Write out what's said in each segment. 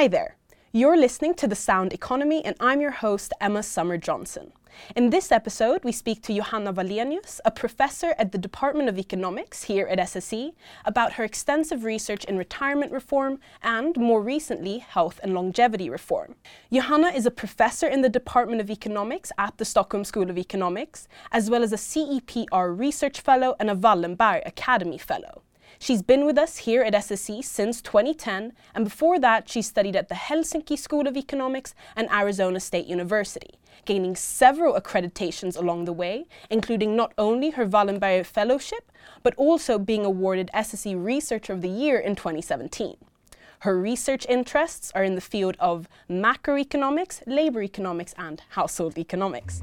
Hi there. You're listening to The Sound Economy, and I'm your host, Emma Summer Johnson. In this episode, we speak to Johanna Wallenius, a professor at the Department of Economics here at SSE, about her extensive research in retirement reform and, more recently, health and longevity reform. Johanna is a professor in the Department of Economics at the Stockholm School of Economics, as well as a CEPR Research Fellow and a Wallenberg Academy Fellow. She's been with us here at SSE since 2010, and before that, she studied at the Helsinki School of Economics and Arizona State University, gaining several accreditations along the way, including not only her Wallenberg Fellowship, but also being awarded SSE Researcher of the Year in 2017. Her research interests are in the field of macroeconomics, labor economics, and household economics.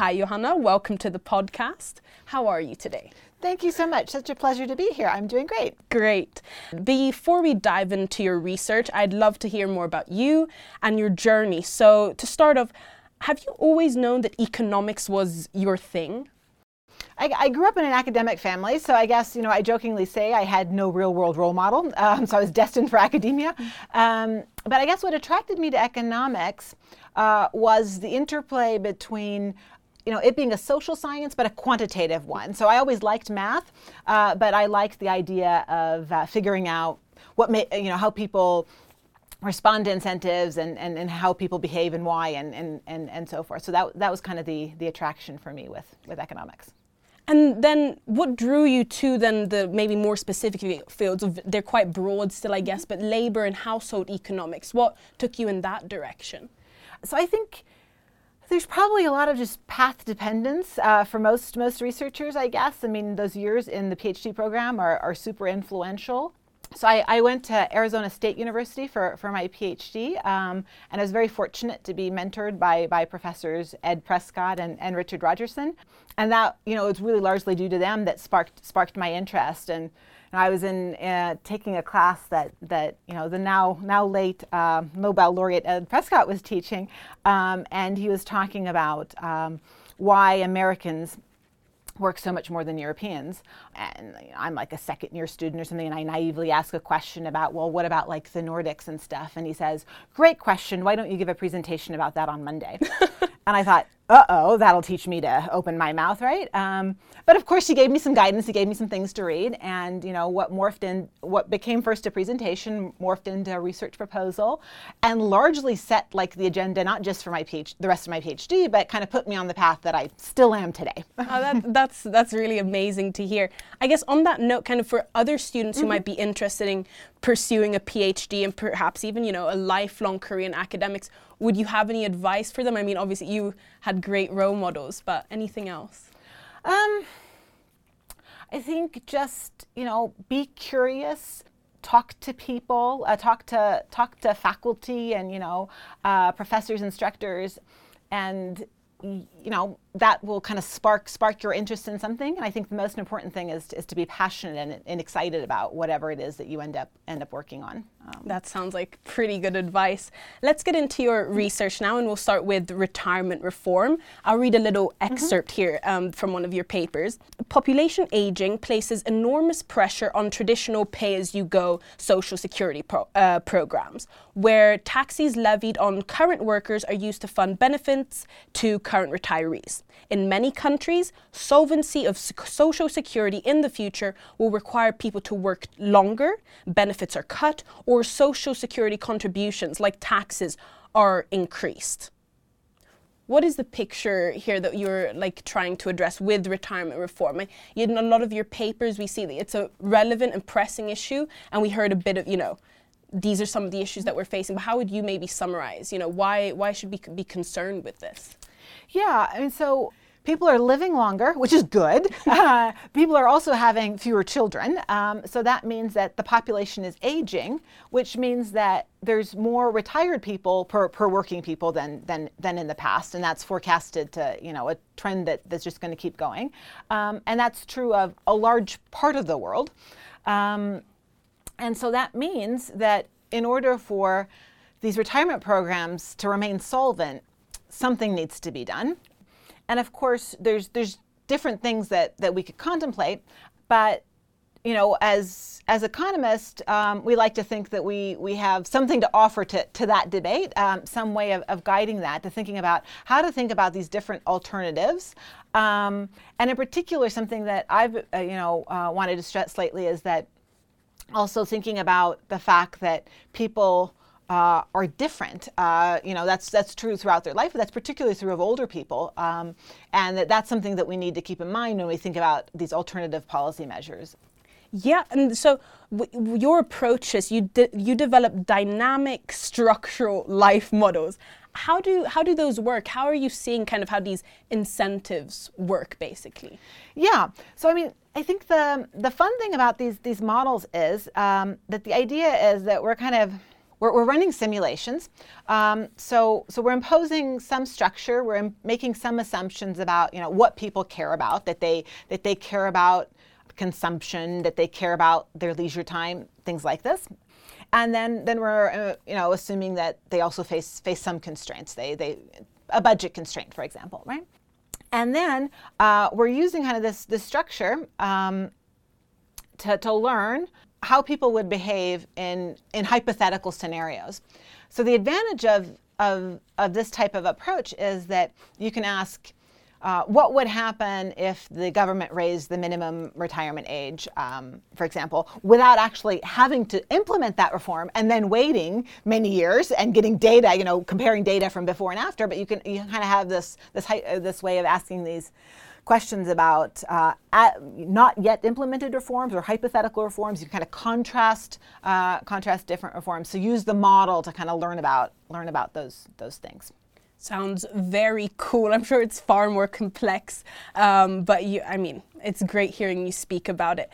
Hi, Johanna. Welcome to the podcast. How are you today? Thank you so much. Such a pleasure to be here. I'm doing great. Great. Before we dive into your research, I'd love to hear more about you and your journey. So, to start off, have you always known that economics was your thing? I, I, grew up in an academic family, so I guess you know I jokingly say I had no real world role model, um, so I was destined for academia. Um, but I guess what attracted me to economics uh, was the interplay between you know, it being a social science, but a quantitative one. So I always liked math, uh, but I liked the idea of uh, figuring out what may, you know, how people respond to incentives and, and, and how people behave and why and, and, and, and so forth. So that, that was kind of the, the attraction for me with, with economics. And then what drew you to then the maybe more specific fields of they're quite broad still I guess, but labor and household economics. What took you in that direction? So I think there's probably a lot of just path dependence uh, for most most researchers, I guess. I mean, those years in the PhD program are, are super influential. So I, I, went to Arizona State University for, for my PhD, um, and I was very fortunate to be mentored by, by professors Ed Prescott and, and Richard Rogerson. And that, you know, it's really largely due to them that sparked, sparked my interest. And and I was in uh, taking a class that that you know the now now late uh, Nobel laureate Ed Prescott was teaching, um, and he was talking about um, why Americans work so much more than Europeans. And you know, I'm like a second year student or something, and I naively ask a question about, well, what about like the Nordics and stuff? And he says, Great question. Why don't you give a presentation about that on Monday? and I thought, uh oh, that'll teach me to open my mouth, right? Um, but of course, he gave me some guidance. He gave me some things to read, and you know what morphed in, what became first a presentation morphed into a research proposal, and largely set like the agenda not just for my PhD, the rest of my PhD, but kind of put me on the path that I still am today. oh, that, that's that's really amazing to hear. I guess on that note, kind of for other students who mm-hmm. might be interested in pursuing a PhD and perhaps even you know a lifelong career in academics, would you have any advice for them? I mean, obviously you had great role models, but anything else? Um, I think just you know be curious, talk to people, uh, talk to talk to faculty and you know uh, professors, instructors, and you know that will kind of spark spark your interest in something and i think the most important thing is, is to be passionate and, and excited about whatever it is that you end up end up working on um, that sounds like pretty good advice let's get into your research now and we'll start with retirement reform i'll read a little mm-hmm. excerpt mm-hmm. here um, from one of your papers population aging places enormous pressure on traditional pay-as-you-go social security pro- uh, programs where taxes levied on current workers are used to fund benefits to current retirees in many countries, solvency of social security in the future will require people to work longer, benefits are cut, or social security contributions like taxes are increased. What is the picture here that you're like trying to address with retirement reform? In a lot of your papers, we see that it's a relevant and pressing issue, and we heard a bit of, you know, these are some of the issues that we're facing. But how would you maybe summarize? You know, why why should we be concerned with this? Yeah, I mean, so people are living longer, which is good. Uh, people are also having fewer children. Um, so that means that the population is aging, which means that there's more retired people per, per working people than, than, than in the past. And that's forecasted to, you know, a trend that, that's just going to keep going. Um, and that's true of a large part of the world. Um, and so that means that in order for these retirement programs to remain solvent, something needs to be done. And of course, there's there's different things that that we could contemplate, but you know, as as economists, um, we like to think that we we have something to offer to, to that debate, um, some way of, of guiding that, to thinking about how to think about these different alternatives. Um, and in particular, something that I've uh, you know uh, wanted to stress lately is that also thinking about the fact that people uh, are different. Uh, you know, that's that's true throughout their life, but that's particularly true of older people, um, and that that's something that we need to keep in mind when we think about these alternative policy measures. Yeah, and so w- your approach is you de- you develop dynamic structural life models. How do how do those work? How are you seeing kind of how these incentives work, basically? Yeah. So I mean, I think the the fun thing about these these models is um, that the idea is that we're kind of we're, we're running simulations. Um, so, so we're imposing some structure. We're making some assumptions about, you know, what people care about. That they that they care about consumption. That they care about their leisure time. Things like this. And then, then we're, uh, you know, assuming that they also face face some constraints. They they a budget constraint, for example, right? And then uh, we're using kind of this this structure um, to to learn how people would behave in, in hypothetical scenarios. So the advantage of, of, of this type of approach is that you can ask, uh, what would happen if the government raised the minimum retirement age, um, for example, without actually having to implement that reform and then waiting many years and getting data, you know, comparing data from before and after? But you can you kind of have this this uh, this way of asking these questions about uh, not yet implemented reforms or hypothetical reforms. You kind of contrast uh, contrast different reforms. So use the model to kind of learn about learn about those those things. Sounds very cool. I'm sure it's far more complex, um, but you, I mean, it's great hearing you speak about it.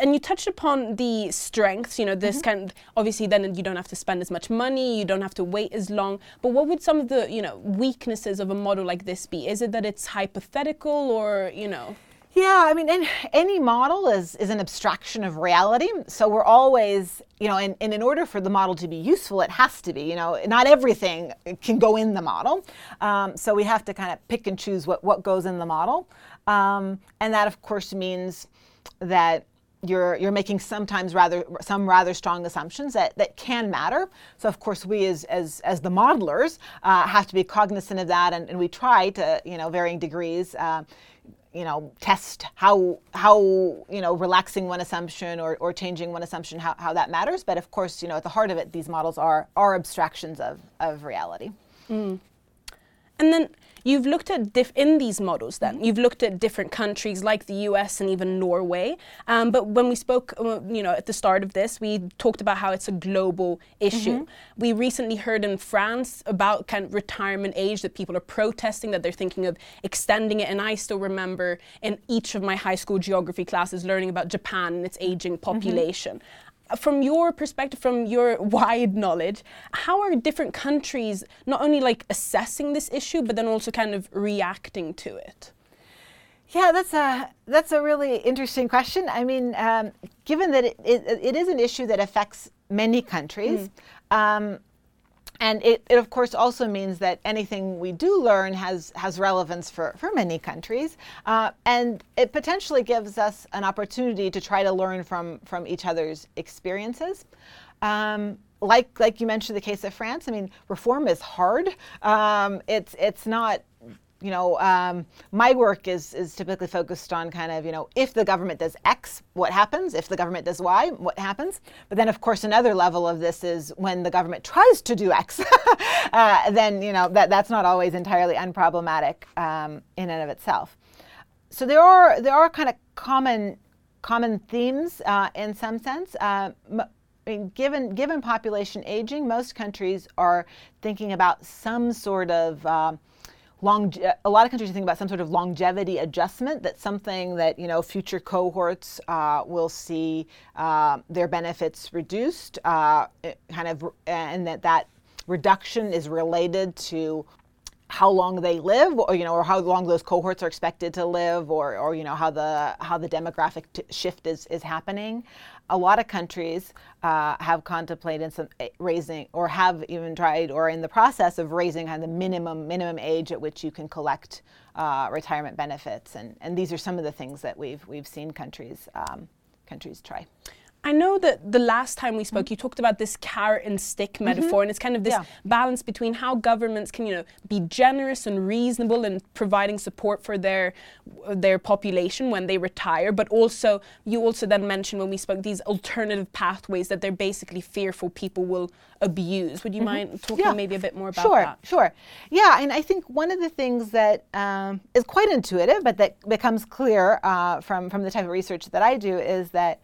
And you touched upon the strengths. You know, this mm-hmm. kind. Of, obviously, then you don't have to spend as much money. You don't have to wait as long. But what would some of the you know weaknesses of a model like this be? Is it that it's hypothetical, or you know? Yeah, I mean, any model is, is an abstraction of reality. So we're always, you know, and, and in order for the model to be useful, it has to be, you know, not everything can go in the model. Um, so we have to kind of pick and choose what, what goes in the model. Um, and that, of course, means that you're you're making sometimes rather some rather strong assumptions that, that can matter. So of course we as as, as the modelers uh, have to be cognizant of that, and, and we try to you know varying degrees. Uh, you know, test how how you know relaxing one assumption or, or changing one assumption how, how that matters. But of course, you know, at the heart of it, these models are are abstractions of, of reality. Mm. And then You've looked at diff- in these models. Then you've looked at different countries like the U.S. and even Norway. Um, but when we spoke, uh, you know, at the start of this, we talked about how it's a global issue. Mm-hmm. We recently heard in France about kind of retirement age that people are protesting that they're thinking of extending it. And I still remember in each of my high school geography classes learning about Japan and its aging mm-hmm. population. Mm-hmm from your perspective, from your wide knowledge, how are different countries not only like assessing this issue, but then also kind of reacting to it? Yeah, that's a that's a really interesting question. I mean, um, given that it, it, it is an issue that affects many countries, mm. um, and it, it, of course also means that anything we do learn has has relevance for, for many countries uh, and it potentially gives us an opportunity to try to learn from from each other's experiences um, like like you mentioned the case of France, I mean, reform is hard. Um, it's it's not you know, um, my work is is typically focused on kind of, you know, if the government does X, what happens? If the government does Y, what happens? But then, of course, another level of this is when the government tries to do X, uh, then you know that that's not always entirely unproblematic um, in and of itself. So there are there are kind of common common themes uh, in some sense. Uh, I mean, given given population aging, most countries are thinking about some sort of uh, long, a lot of countries think about some sort of longevity adjustment. That's something that you know future cohorts uh, will see uh, their benefits reduced, uh, kind of, and that that reduction is related to how long they live or you know or how long those cohorts are expected to live or or you know how the how the demographic t- shift is is happening a lot of countries uh, have contemplated some eh, raising or have even tried or in the process of raising kind of the minimum minimum age at which you can collect uh, retirement benefits and and these are some of the things that we've we've seen countries um, countries try. I know that the last time we spoke, mm-hmm. you talked about this carrot and stick mm-hmm. metaphor, mm-hmm. and it's kind of this yeah. balance between how governments can, you know, be generous and reasonable in providing support for their their population when they retire, but also you also then mentioned when we spoke these alternative pathways that they're basically fearful people will abuse. Would you mm-hmm. mind talking yeah. maybe a bit more about sure, that? Sure, sure. Yeah, and I think one of the things that um, is quite intuitive, but that becomes clear uh, from from the type of research that I do, is that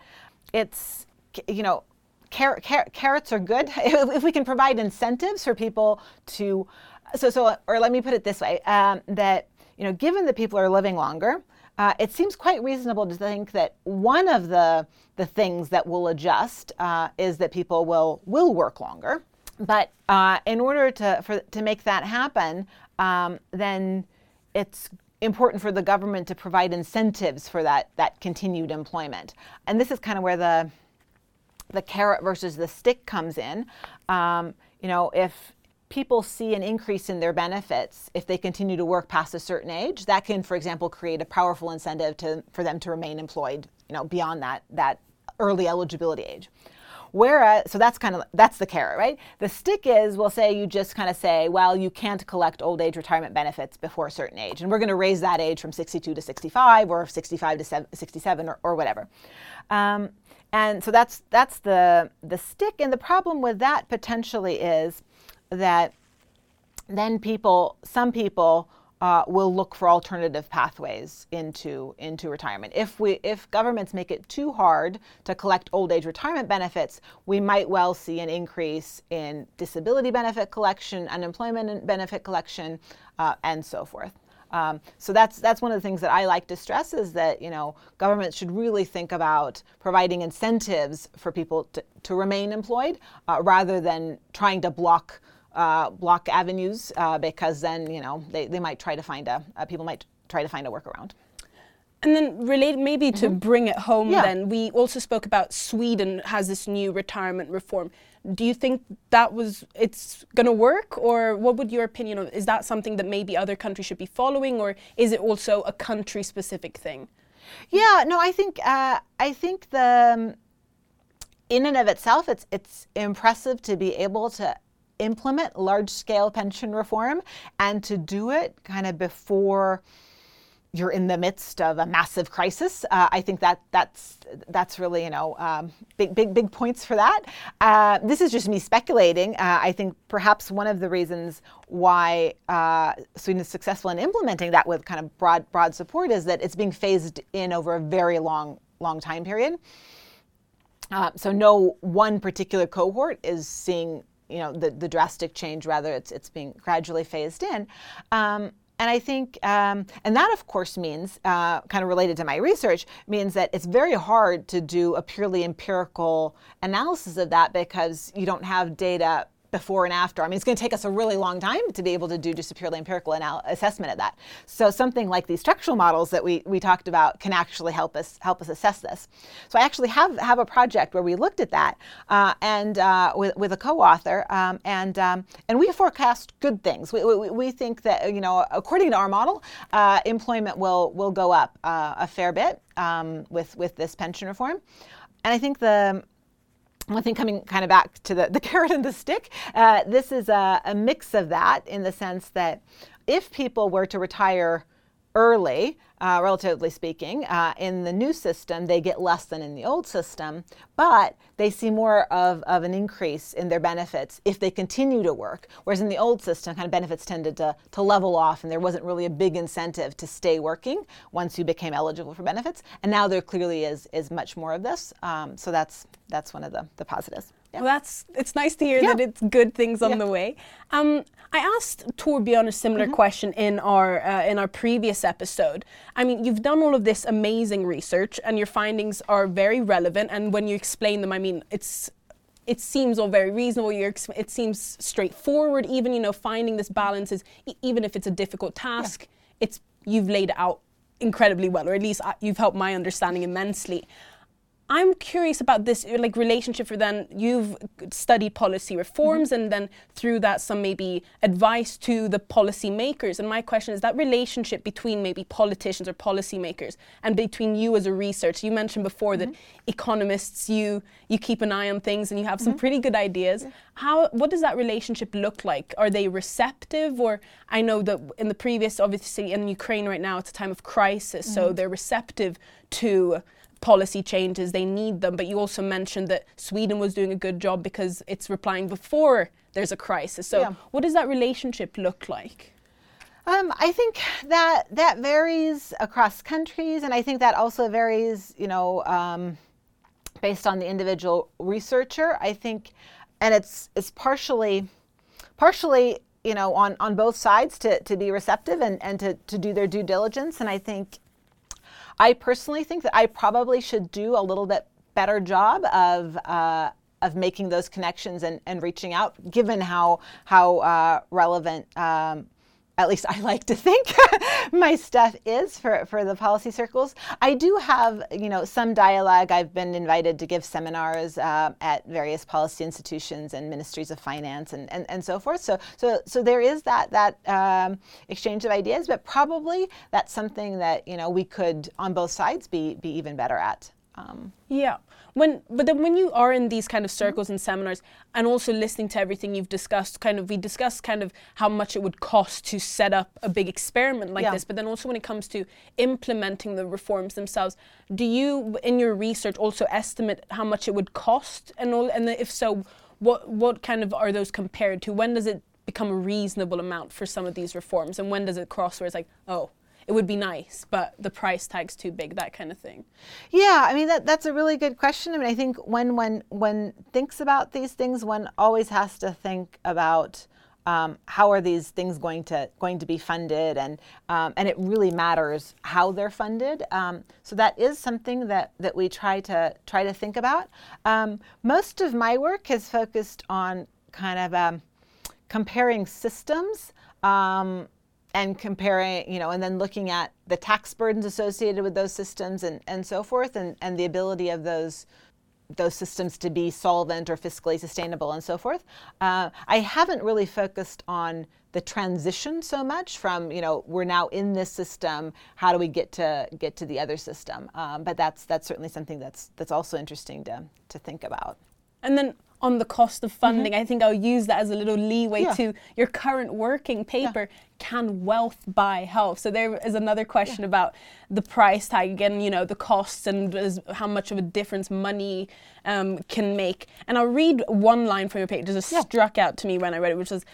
it's you know car- car- carrots are good. If, we can provide incentives for people to so so or let me put it this way um, that you know given that people are living longer uh, it seems quite reasonable to think that one of the the things that will adjust uh, is that people will will work longer. But uh, in order to for, to make that happen um, then it's important for the government to provide incentives for that that continued employment. And this is kind of where the the carrot versus the stick comes in. Um, you know, if people see an increase in their benefits if they continue to work past a certain age, that can, for example, create a powerful incentive to, for them to remain employed. You know, beyond that that early eligibility age. Whereas, so that's kind of that's the carrot, right? The stick is, we'll say you just kind of say, well, you can't collect old age retirement benefits before a certain age, and we're going to raise that age from 62 to 65, or 65 to 67, or, or whatever. Um, and so that's that's the the stick, and the problem with that potentially is that then people, some people uh, will look for alternative pathways into into retirement. If we if governments make it too hard to collect old age retirement benefits, we might well see an increase in disability benefit collection, unemployment benefit collection, uh, and so forth. Um, so that's that's one of the things that I like to stress is that you know governments should really think about providing incentives for people to, to remain employed uh, rather than trying to block uh, block avenues uh, because then you know they, they might try to find a uh, people might try to find a workaround. And then related maybe to mm-hmm. bring it home yeah. then we also spoke about Sweden has this new retirement reform. Do you think that was it's going to work or what would your opinion on is that something that maybe other countries should be following or is it also a country specific thing? Yeah, no, I think uh, I think the um, in and of itself it's it's impressive to be able to implement large scale pension reform and to do it kind of before you're in the midst of a massive crisis. Uh, I think that that's that's really you know um, big big big points for that. Uh, this is just me speculating. Uh, I think perhaps one of the reasons why uh, Sweden is successful in implementing that with kind of broad broad support is that it's being phased in over a very long long time period. Uh, so no one particular cohort is seeing you know the, the drastic change rather it's it's being gradually phased in. Um, and I think, um, and that of course means, uh, kind of related to my research, means that it's very hard to do a purely empirical analysis of that because you don't have data before and after. I mean, it's going to take us a really long time to be able to do just a purely empirical anal- assessment of that. So something like these structural models that we, we talked about can actually help us help us assess this. So I actually have have a project where we looked at that uh, and uh, with, with a co-author um, and um, and we forecast good things. We, we, we, think that you know according to our model, uh, employment will will go up uh, a fair bit um, with with this pension reform. And I think the one thing coming kind of back to the, the carrot and the stick, uh, this is a, a mix of that in the sense that if people were to retire early, uh, relatively speaking. Uh, in the new system, they get less than in the old system, but they see more of, of an increase in their benefits if they continue to work. Whereas in the old system, kind of benefits tended to, to level off, and there wasn't really a big incentive to stay working once you became eligible for benefits. And now there clearly is, is much more of this. Um, so that's, that's one of the, the positives. Yeah. Well, that's it's nice to hear yeah. that it's good things on yeah. the way. Um, I asked Torbjörn a similar mm-hmm. question in our uh, in our previous episode. I mean, you've done all of this amazing research, and your findings are very relevant. And when you explain them, I mean, it's it seems all very reasonable. You're, it seems straightforward. Even you know, finding this balance is even if it's a difficult task, it's you've laid it out incredibly well, or at least uh, you've helped my understanding immensely. I'm curious about this like relationship for then you've studied policy reforms mm-hmm. and then through that some maybe advice to the policy makers. And my question is that relationship between maybe politicians or policymakers and between you as a researcher. You mentioned before mm-hmm. that economists you you keep an eye on things and you have some mm-hmm. pretty good ideas. Yeah. How what does that relationship look like? Are they receptive or I know that in the previous obviously in Ukraine right now it's a time of crisis, so mm-hmm. they're receptive to policy changes, they need them. But you also mentioned that Sweden was doing a good job because it's replying before there's a crisis. So, yeah. what does that relationship look like? Um, I think that that varies across countries, and I think that also varies, you know, um, based on the individual researcher. I think, and it's it's partially, partially, you know, on on both sides to to be receptive and and to to do their due diligence. And I think I personally think that I probably should do a little bit better job of uh, of making those connections and, and reaching out, given how how uh, relevant um, at least I like to think my stuff is for, for the policy circles. I do have, you know, some dialogue. I've been invited to give seminars uh, at various policy institutions and ministries of finance and, and, and so forth. So, so, so there is that, that um, exchange of ideas, but probably that's something that, you know, we could on both sides be, be even better at. Um, yeah. When, but then when you are in these kind of circles mm-hmm. and seminars and also listening to everything you've discussed, kind of we discussed kind of how much it would cost to set up a big experiment like yeah. this, but then also when it comes to implementing the reforms themselves, do you in your research also estimate how much it would cost and all and if so, what what kind of are those compared to? When does it become a reasonable amount for some of these reforms and when does it cross where it's like, oh, it would be nice, but the price tag's too big, that kind of thing. Yeah, I mean that that's a really good question. I mean, I think when when when thinks about these things, one always has to think about um, how are these things going to going to be funded, and um, and it really matters how they're funded. Um, so that is something that that we try to try to think about. Um, most of my work has focused on kind of um, comparing systems. And comparing, you know, and then looking at the tax burdens associated with those systems and, and so forth, and, and the ability of those those systems to be solvent or fiscally sustainable and so forth. Uh, I haven't really focused on the transition so much from you know we're now in this system. How do we get to get to the other system? Um, but that's that's certainly something that's that's also interesting to to think about. And then on the cost of funding. Mm-hmm. I think I'll use that as a little leeway yeah. to your current working paper. Yeah. Can wealth buy health? So there is another question yeah. about the price tag again. You know the costs and how much of a difference money um, can make. And I'll read one line from your paper. Just struck out to me when I read it, which was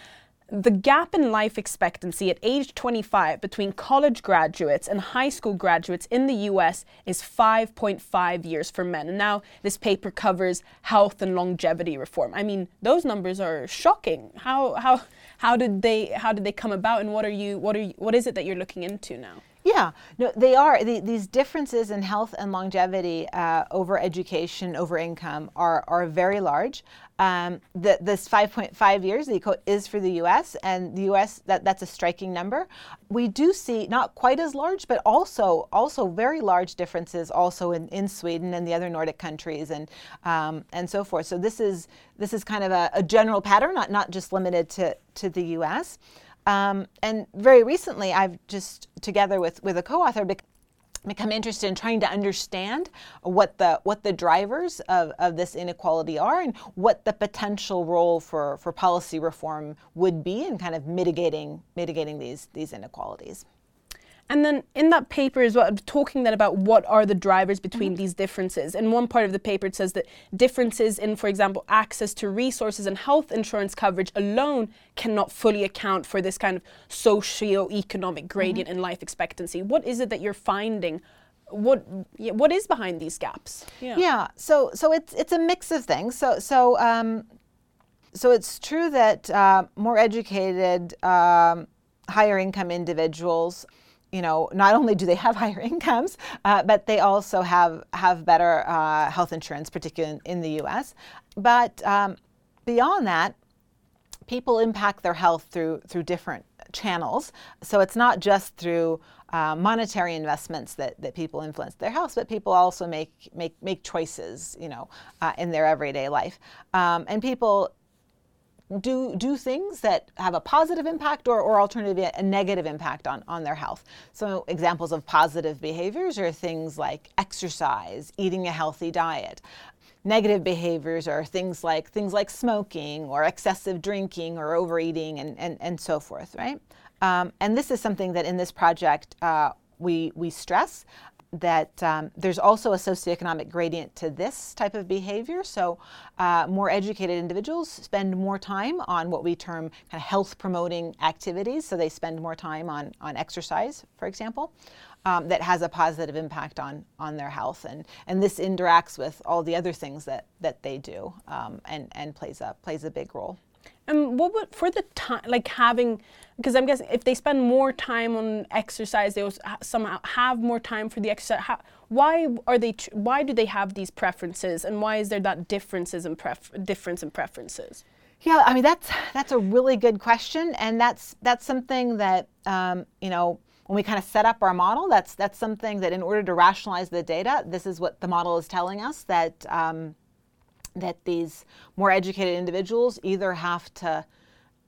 the gap in life expectancy at age 25 between college graduates and high school graduates in the US is 5.5 years for men. And now this paper covers health and longevity reform. I mean, those numbers are shocking. How how how did they how did they come about and what are you what are you, what is it that you're looking into now? Yeah, no, they are. The, these differences in health and longevity uh, over education, over income, are, are very large. Um, the, this 5.5 years the is for the U.S. and the U.S. That, that's a striking number. We do see not quite as large, but also also very large differences also in, in Sweden and the other Nordic countries and um, and so forth. So this is this is kind of a, a general pattern, not not just limited to to the U.S. Um, and very recently, I've just together with with a co-author become interested in trying to understand what the what the drivers of, of this inequality are and what the potential role for, for policy reform would be in kind of mitigating mitigating these these inequalities. And then in that paper as well, talking then about what are the drivers between mm-hmm. these differences. In one part of the paper, it says that differences in, for example, access to resources and health insurance coverage alone cannot fully account for this kind of socio-economic gradient mm-hmm. in life expectancy. What is it that you're finding? What what is behind these gaps? Yeah. yeah. So so it's it's a mix of things. So so um, so it's true that uh, more educated, um, higher income individuals you know, not only do they have higher incomes, uh, but they also have have better uh, health insurance, particularly in, the U.S. But um, beyond that, people impact their health through through different channels. So it's not just through uh, monetary investments that, that people influence their health, but people also make make make choices, you know, uh, in their everyday life, um, and people do do things that have a positive impact or, or alternatively a negative impact on, on their health. So examples of positive behaviors are things like exercise, eating a healthy diet. Negative behaviors are things like things like smoking or excessive drinking or overeating and, and, and so forth, right? Um, and this is something that in this project uh, we, we stress that um, there's also a socioeconomic gradient to this type of behavior. So, uh, more educated individuals spend more time on what we term kind of health promoting activities. So, they spend more time on, on exercise, for example, um, that has a positive impact on, on their health. And, and this interacts with all the other things that, that they do um, and, and plays, a, plays a big role. And what would for the time like having because I'm guessing if they spend more time on exercise, they will somehow have more time for the exercise. How, why are they? Why do they have these preferences, and why is there that differences in pref- difference in preferences? Yeah, I mean that's that's a really good question, and that's that's something that um, you know when we kind of set up our model, that's that's something that in order to rationalize the data, this is what the model is telling us that. Um, that these more educated individuals either have to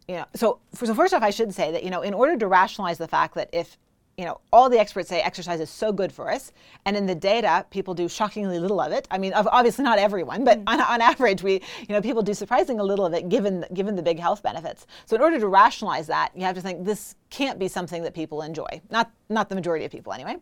you know so, so first off i should say that you know in order to rationalize the fact that if you know, all the experts say exercise is so good for us, and in the data, people do shockingly little of it. I mean, obviously not everyone, but mm. on, on average, we, you know, people do surprisingly little of it, given given the big health benefits. So, in order to rationalize that, you have to think this can't be something that people enjoy. Not not the majority of people, anyway.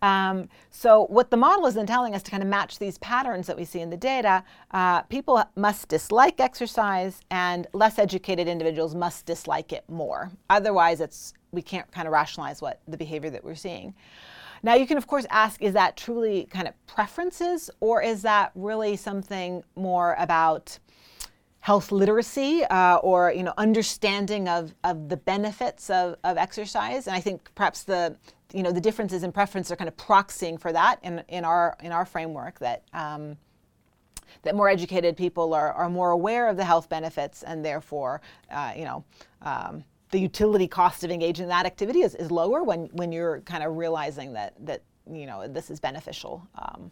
Um, so, what the model is then telling us to kind of match these patterns that we see in the data, uh, people must dislike exercise, and less educated individuals must dislike it more. Otherwise, it's we can't kind of rationalize what the behavior that we're seeing. Now, you can of course ask is that truly kind of preferences, or is that really something more about health literacy uh, or you know understanding of, of the benefits of, of exercise? And I think perhaps the you know the differences in preference are kind of proxying for that in, in our in our framework that um, that more educated people are, are more aware of the health benefits and therefore uh, you know um, the utility cost of engaging in that activity is, is lower when, when you're kind of realizing that, that you know, this is beneficial um,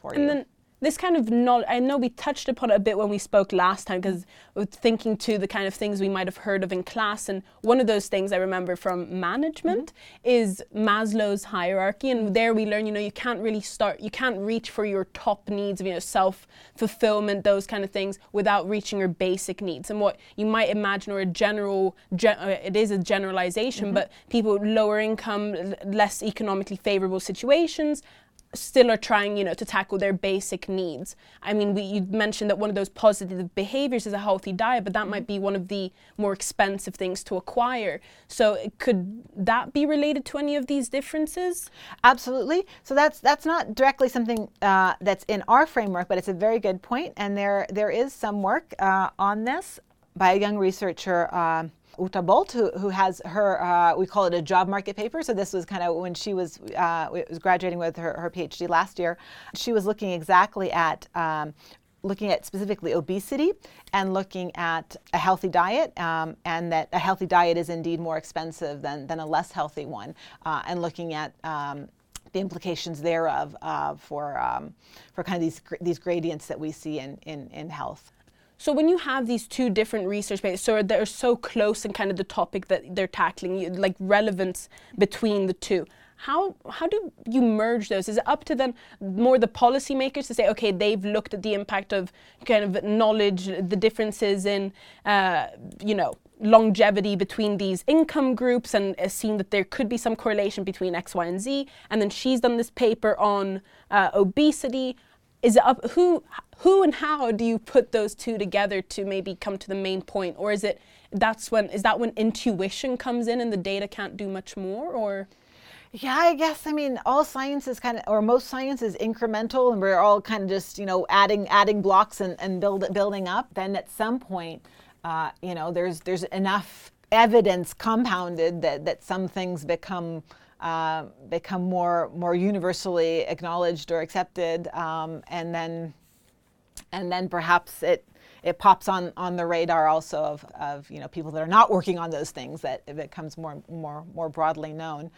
for and you. Then this kind of knowledge, I know we touched upon it a bit when we spoke last time because thinking to the kind of things we might have heard of in class. And one of those things I remember from management mm-hmm. is Maslow's hierarchy. And there we learn, you know, you can't really start, you can't reach for your top needs of, you know, self fulfillment, those kind of things without reaching your basic needs. And what you might imagine, or a general, gen- uh, it is a generalization, mm-hmm. but people lower income, less economically favorable situations still are trying, you know, to tackle their basic needs. I mean, we, you mentioned that one of those positive behaviors is a healthy diet, but that might be one of the more expensive things to acquire. So could that be related to any of these differences? Absolutely. So that's that's not directly something uh, that's in our framework, but it's a very good point, and there there is some work uh, on this by a young researcher. Uh, Uta Bolt, who, who has her, uh, we call it a job market paper. So this was kind of when she was, uh, was graduating with her, her PhD last year. She was looking exactly at um, looking at specifically obesity and looking at a healthy diet, um, and that a healthy diet is indeed more expensive than, than a less healthy one, uh, and looking at um, the implications thereof uh, for, um, for kind of these, these gradients that we see in, in, in health. So when you have these two different research bases, so they're so close in kind of the topic that they're tackling, like relevance between the two. How how do you merge those? Is it up to them more the policymakers to say, okay, they've looked at the impact of kind of knowledge, the differences in, uh, you know, longevity between these income groups and uh, seen that there could be some correlation between X, Y, and Z. And then she's done this paper on uh, obesity is it up who who and how do you put those two together to maybe come to the main point or is it that's when is that when intuition comes in and the data can't do much more or yeah, I guess I mean all science is kind of, or most science is incremental, and we're all kind of just you know adding adding blocks and, and build building up. Then at some point, uh, you know, there's there's enough evidence compounded that that some things become uh, become more more universally acknowledged or accepted, um, and then and then perhaps it it pops on on the radar also of, of you know people that are not working on those things that it becomes more more more broadly known.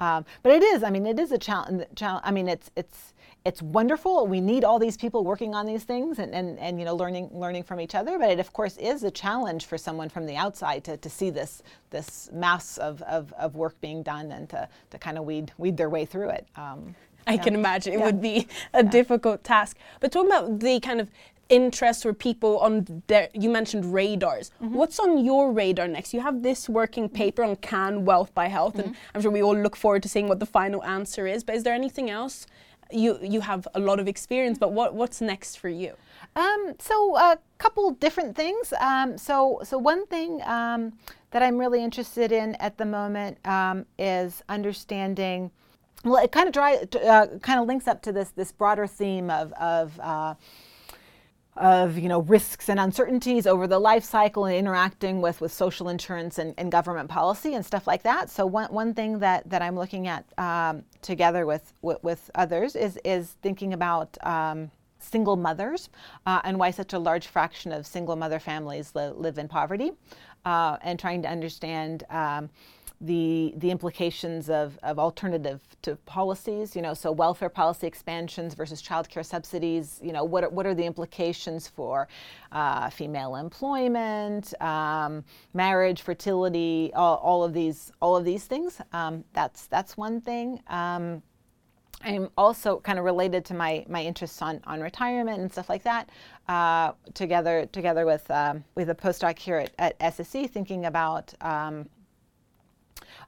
Um, but it is, I mean, it is a challenge. I mean, it's it's it's wonderful. We need all these people working on these things and, and, and you know learning learning from each other. But it of course is a challenge for someone from the outside to, to see this this mass of, of, of work being done and to, to kind of weed weed their way through it. Um, I yeah. can imagine it yeah. would be a yeah. difficult task. But talking about the kind of interest or people on there you mentioned radars. Mm-hmm. what's on your radar next? You have this working paper on can wealth buy health mm-hmm. and i'm sure we all look forward to seeing what the final answer is but is there anything else? You you have a lot of experience but what what's next for you? Um, so a couple different things. Um, so so one thing um, that i'm really interested in at the moment um, is understanding well it kind of dry, uh, kind of links up to this this broader theme of of uh, of you know risks and uncertainties over the life cycle and interacting with with social insurance and, and government policy and stuff like that. So one, one thing that, that I'm looking at um, together with, with, with others is is thinking about um, single mothers uh, and why such a large fraction of single mother families li- live in poverty, uh, and trying to understand. Um, the the implications of, of alternative to policies, you know, so welfare policy expansions versus childcare subsidies, you know, what are, what are the implications for uh, female employment, um, marriage, fertility, all, all, of these all of these things. Um, that's that's one thing. Um, I'm also kind of related to my my interests on, on retirement and stuff like that. Uh, together together with um, with a postdoc here at, at SSE, thinking about um,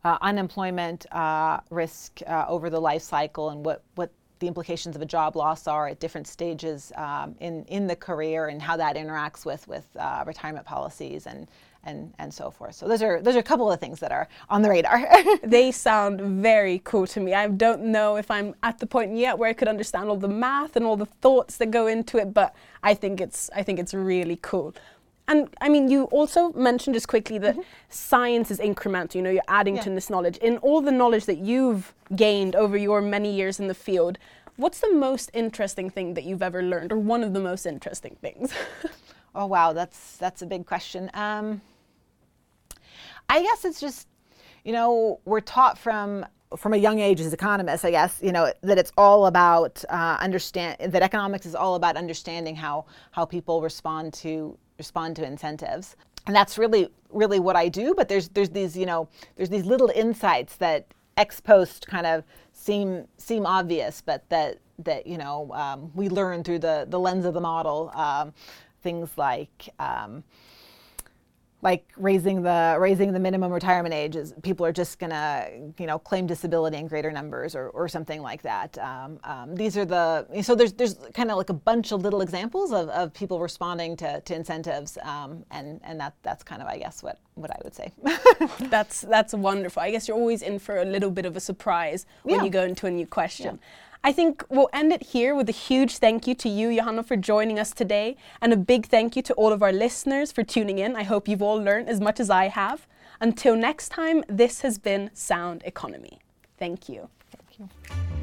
uh, unemployment uh, risk uh, over the life cycle and what, what the implications of a job loss are at different stages um, in, in the career and how that interacts with, with uh, retirement policies and, and, and so forth. So those are those are a couple of things that are on the radar. they sound very cool to me. I don't know if I'm at the point yet where I could understand all the math and all the thoughts that go into it, but I think it's I think it's really cool. And I mean, you also mentioned just quickly that mm-hmm. science is incremental. You know, you're adding yeah. to this knowledge. In all the knowledge that you've gained over your many years in the field, what's the most interesting thing that you've ever learned, or one of the most interesting things? oh wow, that's that's a big question. Um, I guess it's just, you know, we're taught from from a young age as economists, I guess, you know, that it's all about uh, understand that economics is all about understanding how how people respond to respond to incentives. And that's really really what i do but there's there's these you know there's these little insights that ex post kind of seem seem obvious but that that you know um, we learn through the the lens of the model um, things like um, like raising the raising the minimum retirement age is people are just gonna you know claim disability in greater numbers or, or something like that. Um, um, these are the so there's there's kind of like a bunch of little examples of, of people responding to, to incentives um, and and that that's kind of I guess what what I would say. that's that's wonderful. I guess you're always in for a little bit of a surprise when yeah. you go into a new question. Yeah. I think we'll end it here with a huge thank you to you, Johanna, for joining us today, and a big thank you to all of our listeners for tuning in. I hope you've all learned as much as I have. Until next time, this has been Sound Economy. Thank you. Thank you.